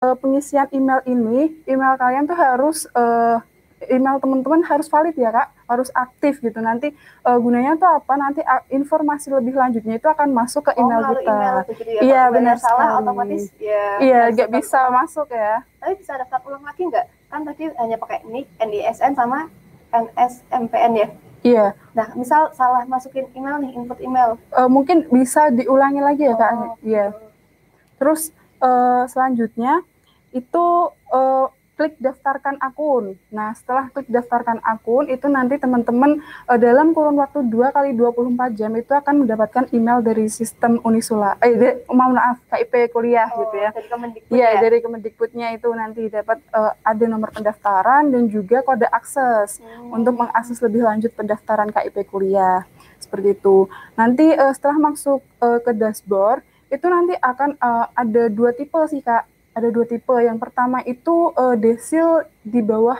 uh, pengisian email ini, email kalian tuh harus uh, email teman-teman harus valid ya kak, harus aktif gitu. Nanti uh, gunanya tuh apa? Nanti uh, informasi lebih lanjutnya itu akan masuk ke Oh, email ngaruh kita. email jadi ya Iya benar salah otomatis ya Iya, nggak bisa ulang. masuk ya. Tapi bisa daftar ulang lagi nggak? Kan tadi hanya pakai NIK, NISN sama NSMPN ya. Iya, Nah, misal salah masukin email nih, input email. Uh, mungkin bisa diulangi lagi ya kak. Oh, Iya. gitu. Terus uh, selanjutnya itu uh, klik daftarkan akun. Nah, setelah klik daftarkan akun itu nanti teman-teman uh, dalam kurun waktu 2 kali 24 jam itu akan mendapatkan email dari sistem Unisula. Eh, de- mau maaf, KIP kuliah Oh, gitu ya. dari Kemendikbud Iya, ya. dari Kemendikbudnya itu nanti dapat uh, ada nomor pendaftaran dan juga kode akses Hmm. untuk mengakses lebih lanjut pendaftaran KIP kuliah. Seperti itu. Nanti uh, setelah masuk uh, ke dashboard, itu nanti akan uh, ada dua tipe sih Kak. Ada dua tipe. Yang pertama itu uh, desil di bawah